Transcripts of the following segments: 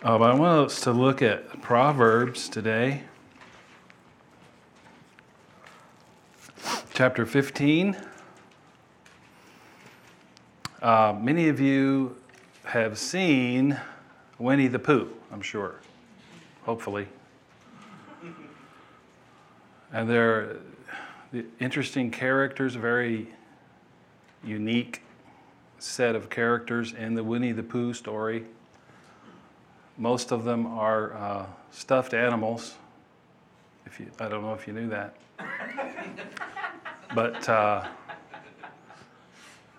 Uh, but I want us to look at Proverbs today. Chapter 15. Uh, many of you have seen Winnie the Pooh, I'm sure. Hopefully. And they're interesting characters, very unique set of characters in the Winnie the Pooh story. Most of them are uh, stuffed animals. If you, I don't know if you knew that, but uh,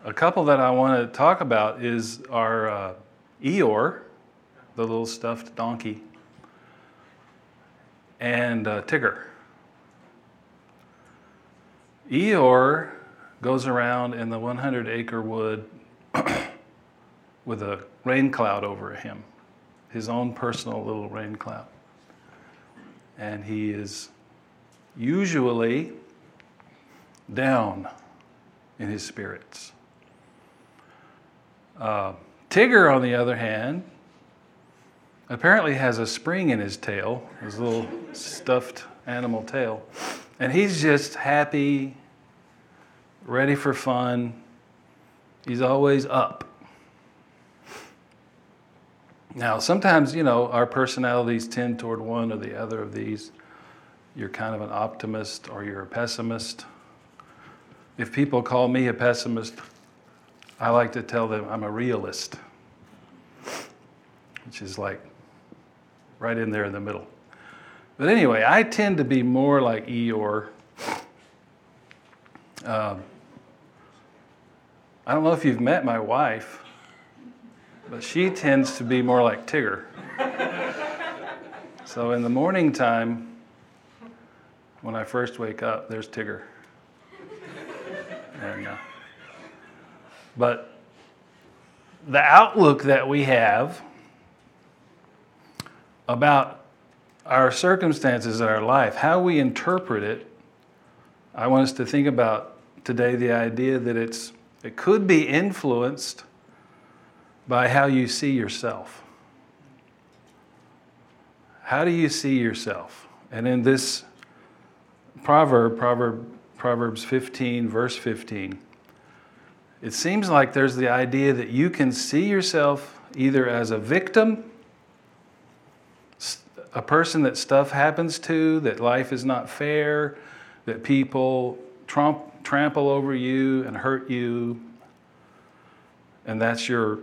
a couple that I want to talk about is our uh, Eeyore, the little stuffed donkey, and uh, Tigger. Eeyore goes around in the 100 acre wood with a rain cloud over him, his own personal little rain cloud. And he is usually down in his spirits. Uh, Tigger, on the other hand, apparently has a spring in his tail, his little stuffed animal tail. And he's just happy, ready for fun. He's always up. Now, sometimes, you know, our personalities tend toward one or the other of these. You're kind of an optimist or you're a pessimist. If people call me a pessimist, I like to tell them I'm a realist, which is like right in there in the middle. But anyway, I tend to be more like Eeyore. Um, I don't know if you've met my wife, but she tends to be more like Tigger. so in the morning time, when I first wake up, there's Tigger. And, uh, but the outlook that we have about our circumstances in our life, how we interpret it, I want us to think about today the idea that it's, it could be influenced by how you see yourself. How do you see yourself? And in this proverb, proverb Proverbs 15, verse 15, it seems like there's the idea that you can see yourself either as a victim a person that stuff happens to, that life is not fair, that people trample over you and hurt you, and that's your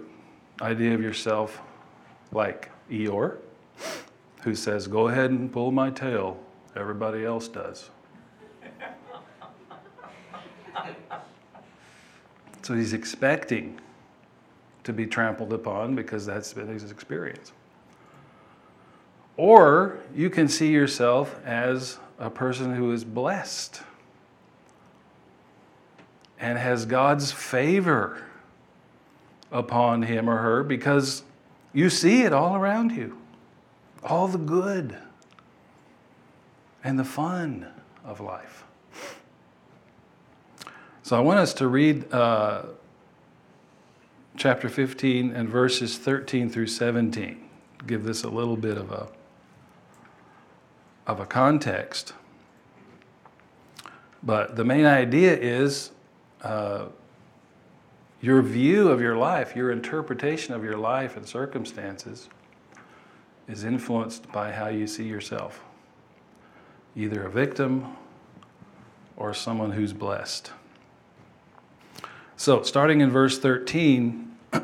idea of yourself, like Eeyore, who says, Go ahead and pull my tail, everybody else does. so he's expecting to be trampled upon because that's been his experience. Or you can see yourself as a person who is blessed and has God's favor upon him or her because you see it all around you all the good and the fun of life. So I want us to read uh, chapter 15 and verses 13 through 17. Give this a little bit of a of a context. But the main idea is uh, your view of your life, your interpretation of your life and circumstances is influenced by how you see yourself. Either a victim or someone who's blessed. So, starting in verse 13,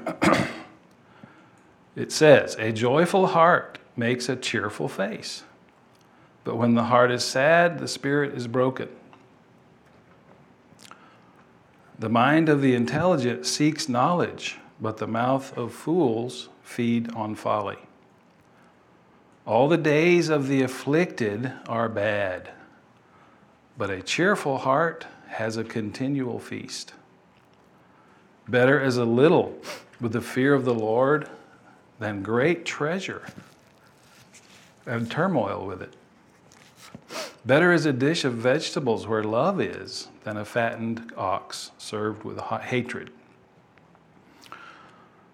it says, A joyful heart makes a cheerful face. But when the heart is sad, the spirit is broken. The mind of the intelligent seeks knowledge, but the mouth of fools feed on folly. All the days of the afflicted are bad, but a cheerful heart has a continual feast. Better is a little with the fear of the Lord than great treasure and turmoil with it. Better is a dish of vegetables where love is than a fattened ox served with hatred.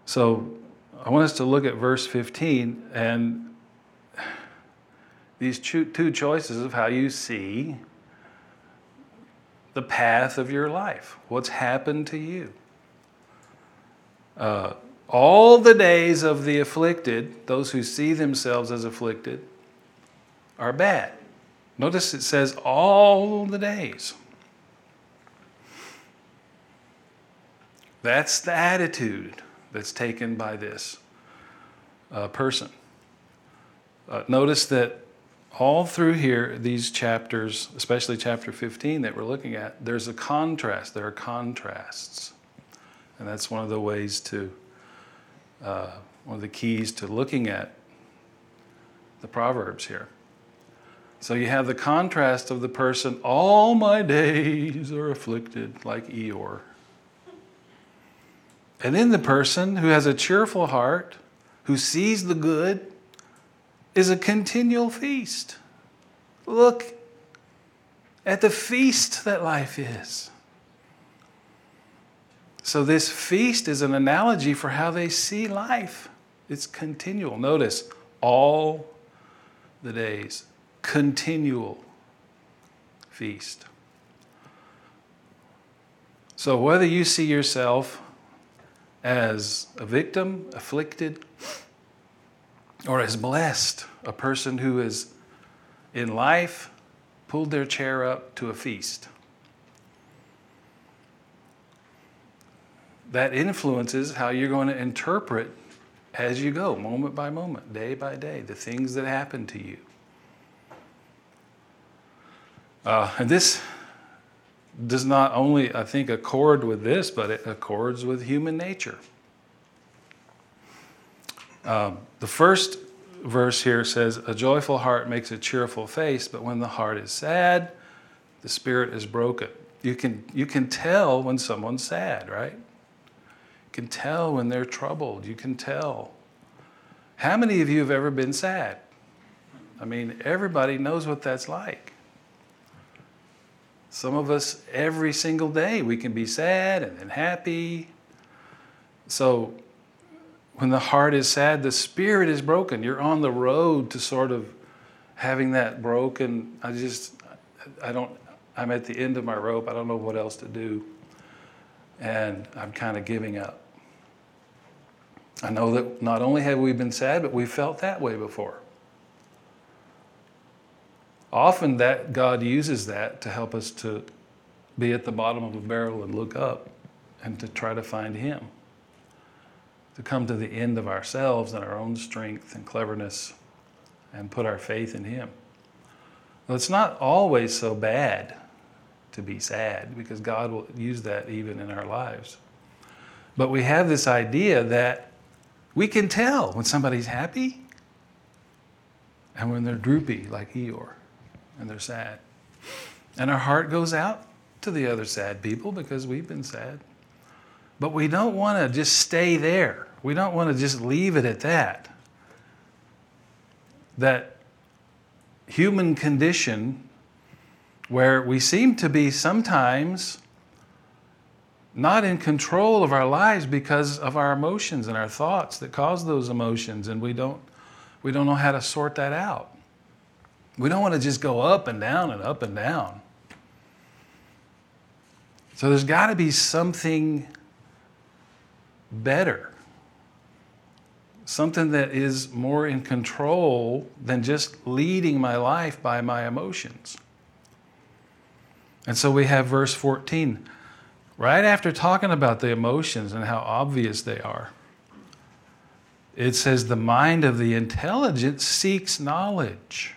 So, I want us to look at verse 15 and these two choices of how you see the path of your life, what's happened to you. Uh, all the days of the afflicted, those who see themselves as afflicted, are bad. Notice it says all the days. That's the attitude that's taken by this uh, person. Uh, notice that all through here, these chapters, especially chapter 15 that we're looking at, there's a contrast. There are contrasts. And that's one of the ways to, uh, one of the keys to looking at the Proverbs here. So you have the contrast of the person, all my days are afflicted, like Eeyore. And then the person who has a cheerful heart, who sees the good, is a continual feast. Look at the feast that life is. So, this feast is an analogy for how they see life. It's continual. Notice, all the days, continual feast. So, whether you see yourself as a victim, afflicted, or as blessed, a person who is in life pulled their chair up to a feast. That influences how you're going to interpret as you go, moment by moment, day by day, the things that happen to you. Uh, and this does not only, I think, accord with this, but it accords with human nature. Um, the first verse here says, A joyful heart makes a cheerful face, but when the heart is sad, the spirit is broken. You can, you can tell when someone's sad, right? You can tell when they're troubled. You can tell. How many of you have ever been sad? I mean, everybody knows what that's like. Some of us, every single day, we can be sad and then happy. So, when the heart is sad, the spirit is broken. You're on the road to sort of having that broken. I just, I don't, I'm at the end of my rope. I don't know what else to do. And I'm kind of giving up. I know that not only have we been sad, but we felt that way before. Often that God uses that to help us to be at the bottom of a barrel and look up and to try to find Him to come to the end of ourselves and our own strength and cleverness and put our faith in Him. Well, it's not always so bad to be sad because God will use that even in our lives. But we have this idea that we can tell when somebody's happy and when they're droopy, like Eeyore, and they're sad. And our heart goes out to the other sad people because we've been sad. But we don't want to just stay there. We don't want to just leave it at that. That human condition where we seem to be sometimes not in control of our lives because of our emotions and our thoughts that cause those emotions and we don't we don't know how to sort that out. We don't want to just go up and down and up and down. So there's got to be something better something that is more in control than just leading my life by my emotions. And so we have verse 14. Right after talking about the emotions and how obvious they are, it says, The mind of the intelligent seeks knowledge,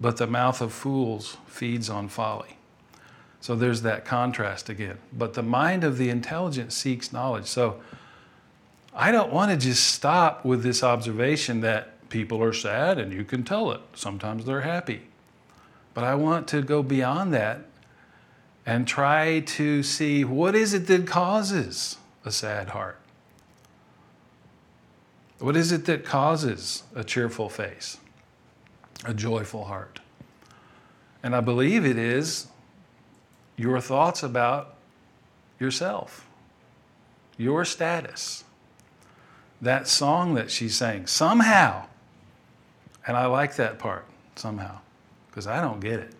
but the mouth of fools feeds on folly. So there's that contrast again. But the mind of the intelligent seeks knowledge. So I don't want to just stop with this observation that people are sad and you can tell it. Sometimes they're happy. But I want to go beyond that and try to see what is it that causes a sad heart? What is it that causes a cheerful face, a joyful heart? And I believe it is your thoughts about yourself, your status that song that she sang somehow. And I like that part somehow because I don't get it.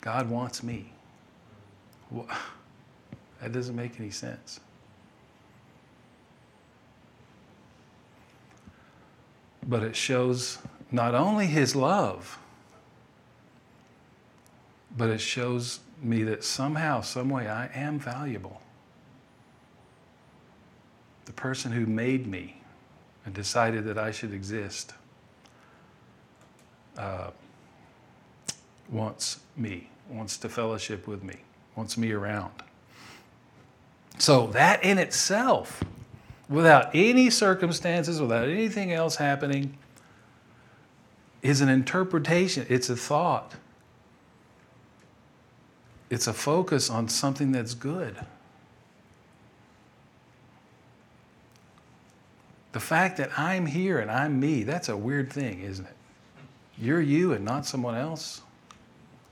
God wants me. That doesn't make any sense. But it shows not only his love, but it shows me that somehow, some way, I am valuable. The person who made me and decided that I should exist uh, wants me, wants to fellowship with me, wants me around. So, that in itself, without any circumstances, without anything else happening, is an interpretation, it's a thought, it's a focus on something that's good. The fact that I'm here and I'm me, that's a weird thing, isn't it? You're you and not someone else.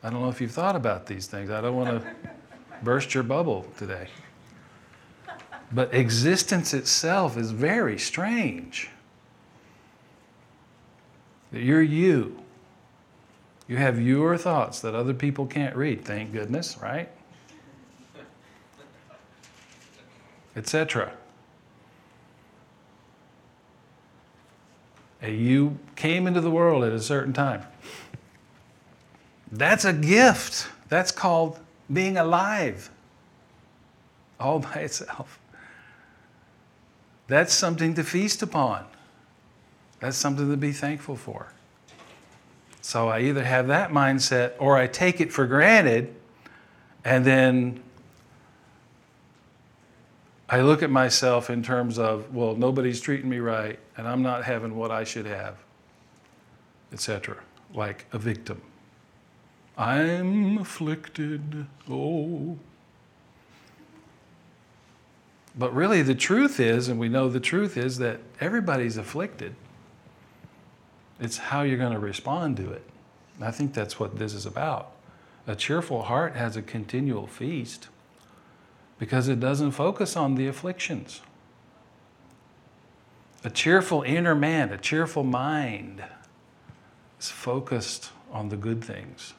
I don't know if you've thought about these things. I don't want to burst your bubble today. But existence itself is very strange. That you're you. You have your thoughts that other people can't read, thank goodness, right? Etc. You came into the world at a certain time. That's a gift. That's called being alive all by itself. That's something to feast upon. That's something to be thankful for. So I either have that mindset or I take it for granted and then I look at myself in terms of, well, nobody's treating me right and I'm not having what I should have, etc., like a victim. I'm afflicted, oh. But really, the truth is, and we know the truth is, that everybody's afflicted. It's how you're going to respond to it. I think that's what this is about. A cheerful heart has a continual feast because it doesn't focus on the afflictions. A cheerful inner man, a cheerful mind is focused on the good things.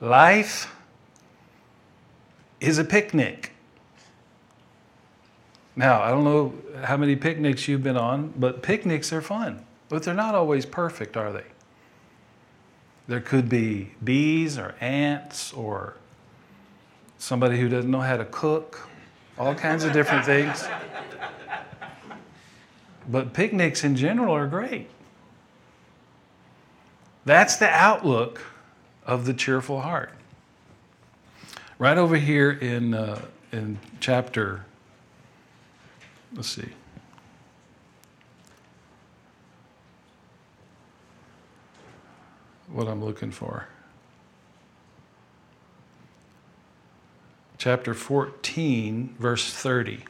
Life is a picnic. Now, I don't know how many picnics you've been on, but picnics are fun. But they're not always perfect, are they? There could be bees or ants or somebody who doesn't know how to cook, all kinds of different things. But picnics in general are great. That's the outlook of the cheerful heart. Right over here in, uh, in chapter, let's see. What I'm looking for. Chapter 14, verse 30.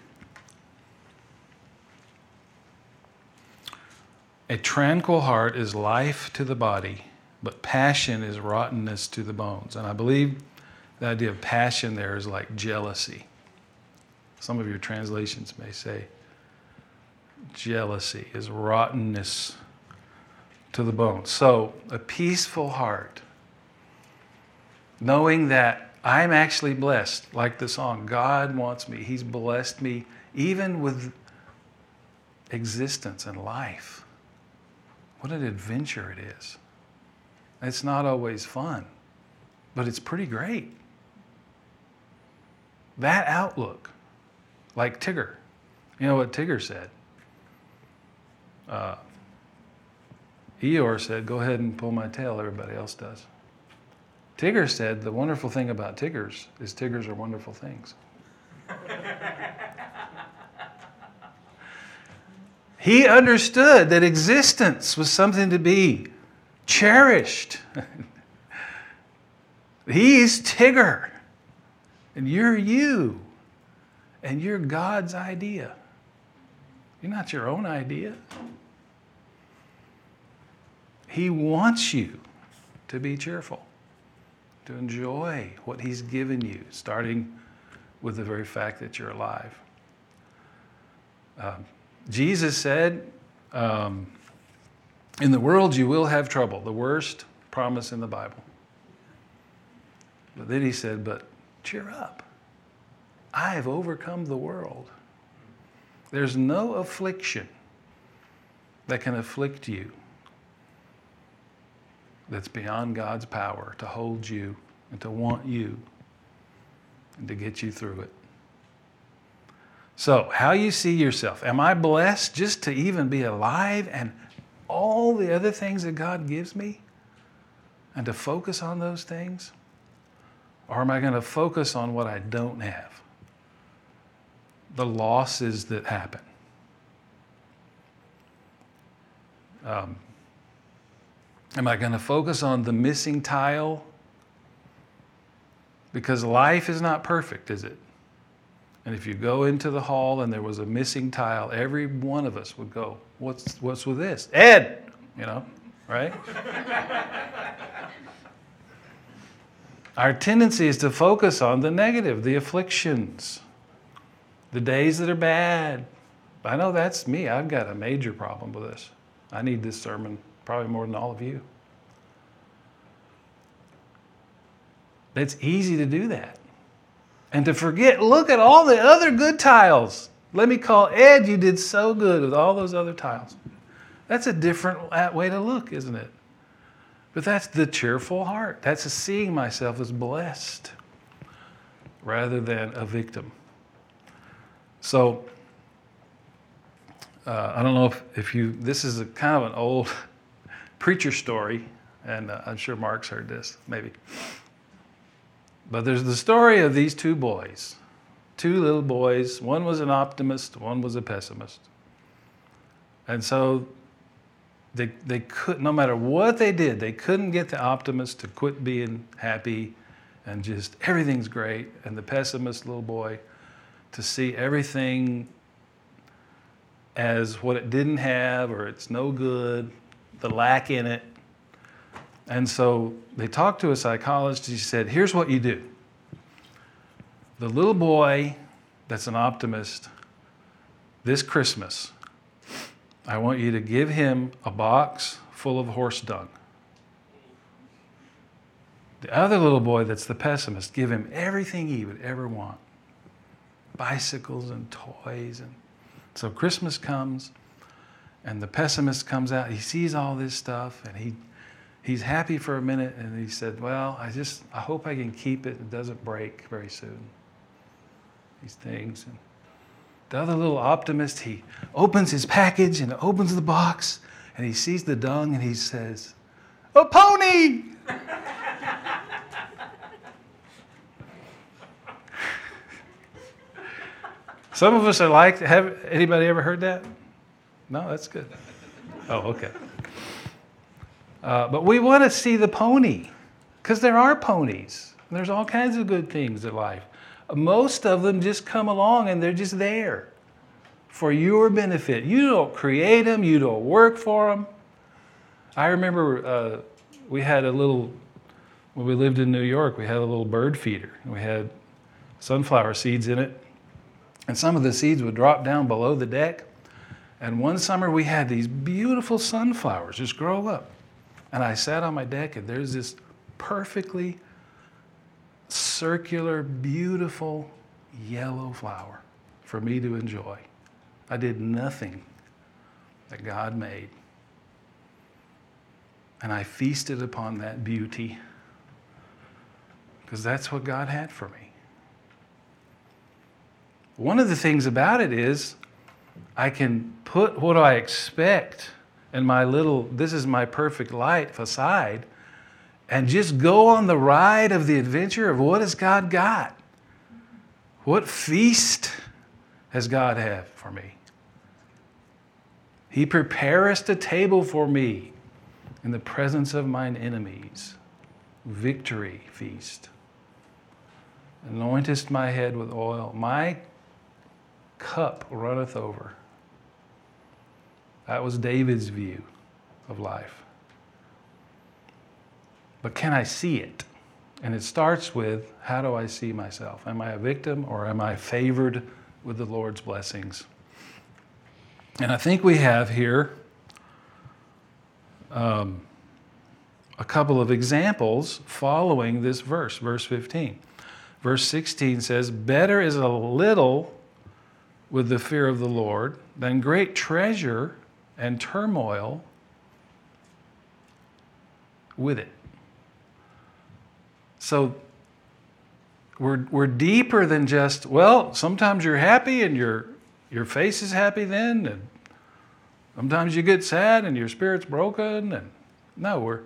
A tranquil heart is life to the body, but passion is rottenness to the bones. And I believe the idea of passion there is like jealousy. Some of your translations may say jealousy is rottenness to the bones. So, a peaceful heart, knowing that I'm actually blessed, like the song, God wants me, He's blessed me, even with existence and life. What an adventure it is. It's not always fun, but it's pretty great. That outlook, like Tigger. You know what Tigger said? Uh, Eeyore said, Go ahead and pull my tail, everybody else does. Tigger said, The wonderful thing about Tiggers is Tiggers are wonderful things. he understood that existence was something to be cherished. He's Tigger, and you're you, and you're God's idea. You're not your own idea. He wants you to be cheerful, to enjoy what He's given you, starting with the very fact that you're alive. Um, Jesus said, um, In the world you will have trouble, the worst promise in the Bible. But then he said, But cheer up. I have overcome the world. There's no affliction that can afflict you that's beyond God's power to hold you and to want you and to get you through it. So, how you see yourself. Am I blessed just to even be alive and all the other things that God gives me? And to focus on those things? Or am I going to focus on what I don't have? The losses that happen. Um, am I going to focus on the missing tile? Because life is not perfect, is it? And if you go into the hall and there was a missing tile, every one of us would go, What's, what's with this? Ed! You know, right? Our tendency is to focus on the negative, the afflictions, the days that are bad. I know that's me. I've got a major problem with this. I need this sermon probably more than all of you. It's easy to do that and to forget, look at all the other good tiles. Let me call Ed, you did so good with all those other tiles. That's a different way to look, isn't it? But that's the cheerful heart. That's seeing myself as blessed rather than a victim. So, uh, I don't know if, if you, this is a kind of an old preacher story, and uh, I'm sure Mark's heard this, maybe. But there's the story of these two boys, two little boys. One was an optimist, one was a pessimist. And so they, they could, no matter what they did, they couldn't get the optimist to quit being happy and just everything's great, and the pessimist little boy to see everything as what it didn't have or it's no good, the lack in it. And so they talked to a psychologist. He said, Here's what you do. The little boy that's an optimist, this Christmas, I want you to give him a box full of horse dung. The other little boy that's the pessimist, give him everything he would ever want bicycles and toys. And so Christmas comes, and the pessimist comes out. He sees all this stuff, and he he's happy for a minute and he said, Well, I just, I hope I can keep it. It doesn't break very soon. These things. And the other little optimist, he opens his package and opens the box and he sees the dung and he says, A pony! Some of us are like, have anybody ever heard that? No, that's good. Oh, okay. Uh, but we want to see the pony because there are ponies. There's all kinds of good things in life. Most of them just come along and they're just there for your benefit. You don't create them, you don't work for them. I remember uh, we had a little, when we lived in New York, we had a little bird feeder. We had sunflower seeds in it. And some of the seeds would drop down below the deck. And one summer we had these beautiful sunflowers just grow up. And I sat on my deck, and there's this perfectly circular, beautiful yellow flower for me to enjoy. I did nothing that God made. And I feasted upon that beauty because that's what God had for me. One of the things about it is I can put what I expect and my little, this is my perfect life aside, and just go on the ride of the adventure of what has God got? What feast has God have for me? He preparest a table for me in the presence of mine enemies. Victory feast. Anointest my head with oil. My cup runneth over. That was David's view of life. But can I see it? And it starts with how do I see myself? Am I a victim or am I favored with the Lord's blessings? And I think we have here um, a couple of examples following this verse, verse 15. Verse 16 says, Better is a little with the fear of the Lord than great treasure and turmoil with it. So we're, we're deeper than just, well, sometimes you're happy and your, your face is happy then, and sometimes you get sad and your spirit's broken. And no, we're,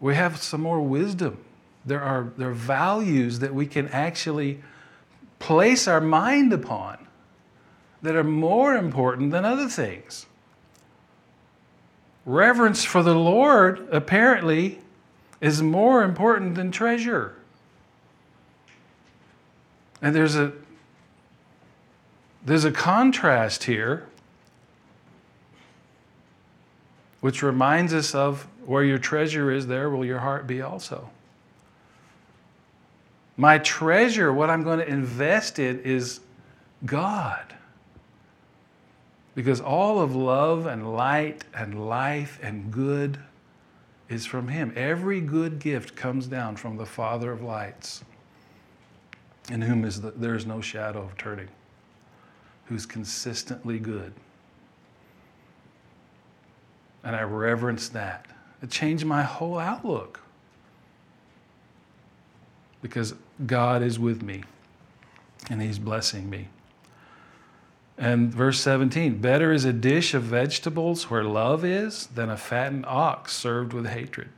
we have some more wisdom. There are, there are values that we can actually place our mind upon that are more important than other things. Reverence for the Lord apparently is more important than treasure. And there's a there's a contrast here which reminds us of where your treasure is there will your heart be also. My treasure, what I'm going to invest in is God. Because all of love and light and life and good is from Him. Every good gift comes down from the Father of lights, in whom is the, there is no shadow of turning, who's consistently good. And I reverence that. It changed my whole outlook because God is with me and He's blessing me. And verse 17 Better is a dish of vegetables where love is than a fattened ox served with hatred.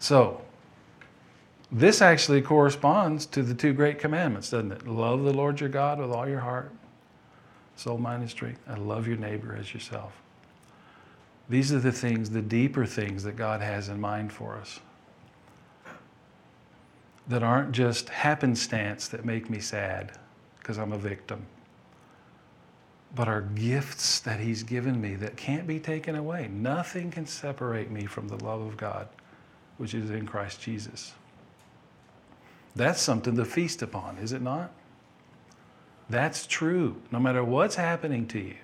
So, this actually corresponds to the two great commandments, doesn't it? Love the Lord your God with all your heart, soul, mind, and strength, and love your neighbor as yourself. These are the things, the deeper things that God has in mind for us that aren't just happenstance that make me sad because I'm a victim, but are gifts that He's given me that can't be taken away. Nothing can separate me from the love of God, which is in Christ Jesus. That's something to feast upon, is it not? That's true. No matter what's happening to you,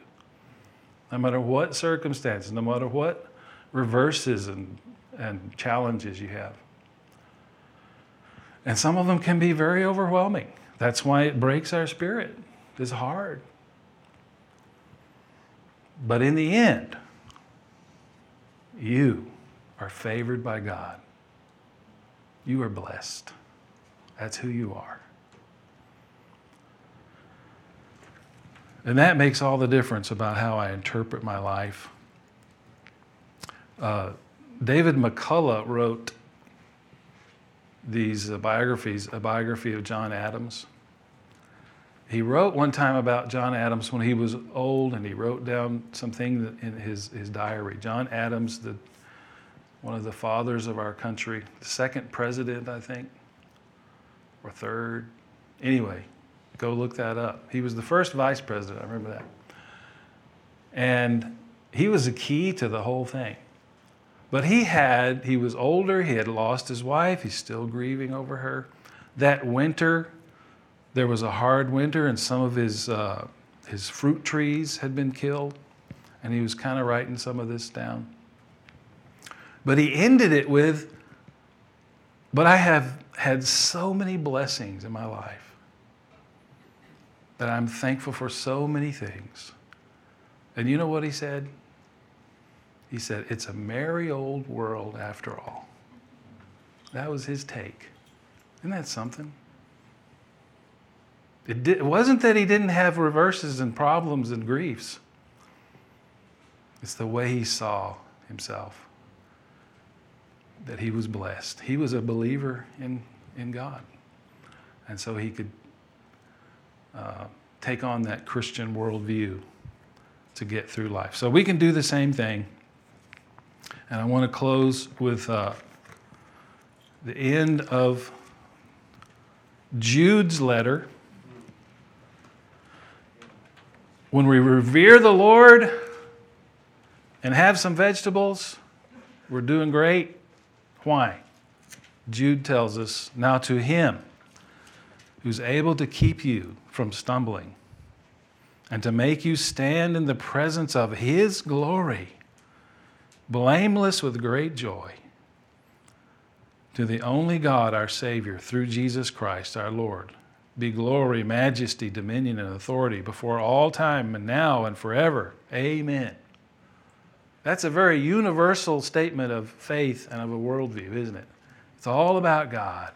no matter what circumstances, no matter what reverses and, and challenges you have. And some of them can be very overwhelming. That's why it breaks our spirit. It's hard. But in the end, you are favored by God. You are blessed. That's who you are. And that makes all the difference about how I interpret my life. Uh, David McCullough wrote these uh, biographies, a biography of John Adams. He wrote one time about John Adams when he was old, and he wrote down something in his, his diary. John Adams, the, one of the fathers of our country, the second president, I think, or third. Anyway, go look that up. He was the first vice president, I remember that. And he was a key to the whole thing. But he had, he was older, he had lost his wife, he's still grieving over her. That winter, there was a hard winter, and some of his, uh, his fruit trees had been killed, and he was kind of writing some of this down. But he ended it with, But I have had so many blessings in my life that I'm thankful for so many things. And you know what he said? He said, It's a merry old world after all. That was his take. Isn't that something? It, it wasn't that he didn't have reverses and problems and griefs, it's the way he saw himself that he was blessed. He was a believer in, in God. And so he could uh, take on that Christian worldview to get through life. So we can do the same thing. And I want to close with uh, the end of Jude's letter. When we revere the Lord and have some vegetables, we're doing great. Why? Jude tells us now to him who's able to keep you from stumbling and to make you stand in the presence of His glory, blameless with great joy. To the only God, our Savior, through Jesus Christ, our Lord, be glory, majesty, dominion, and authority before all time and now and forever. Amen. That's a very universal statement of faith and of a worldview, isn't it? It's all about God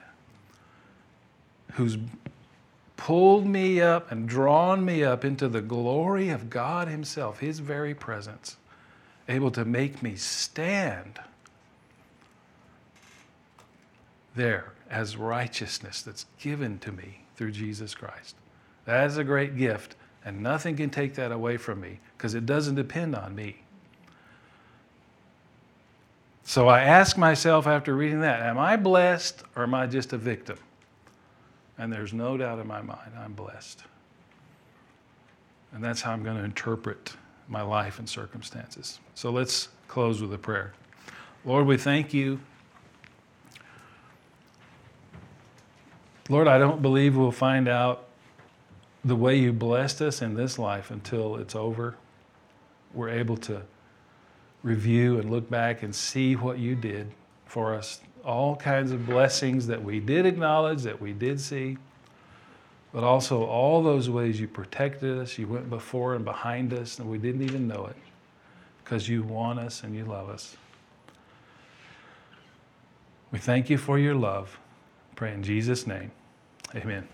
who's pulled me up and drawn me up into the glory of God Himself, His very presence, able to make me stand there as righteousness that's given to me through Jesus Christ. That is a great gift, and nothing can take that away from me because it doesn't depend on me. So I ask myself after reading that, am I blessed or am I just a victim? And there's no doubt in my mind, I'm blessed. And that's how I'm going to interpret my life and circumstances. So let's close with a prayer. Lord, we thank you. Lord, I don't believe we'll find out the way you blessed us in this life until it's over. We're able to review and look back and see what you did for us all kinds of blessings that we did acknowledge, that we did see, but also all those ways you protected us, you went before and behind us, and we didn't even know it because you want us and you love us. We thank you for your love. Pray in Jesus' name. Amen.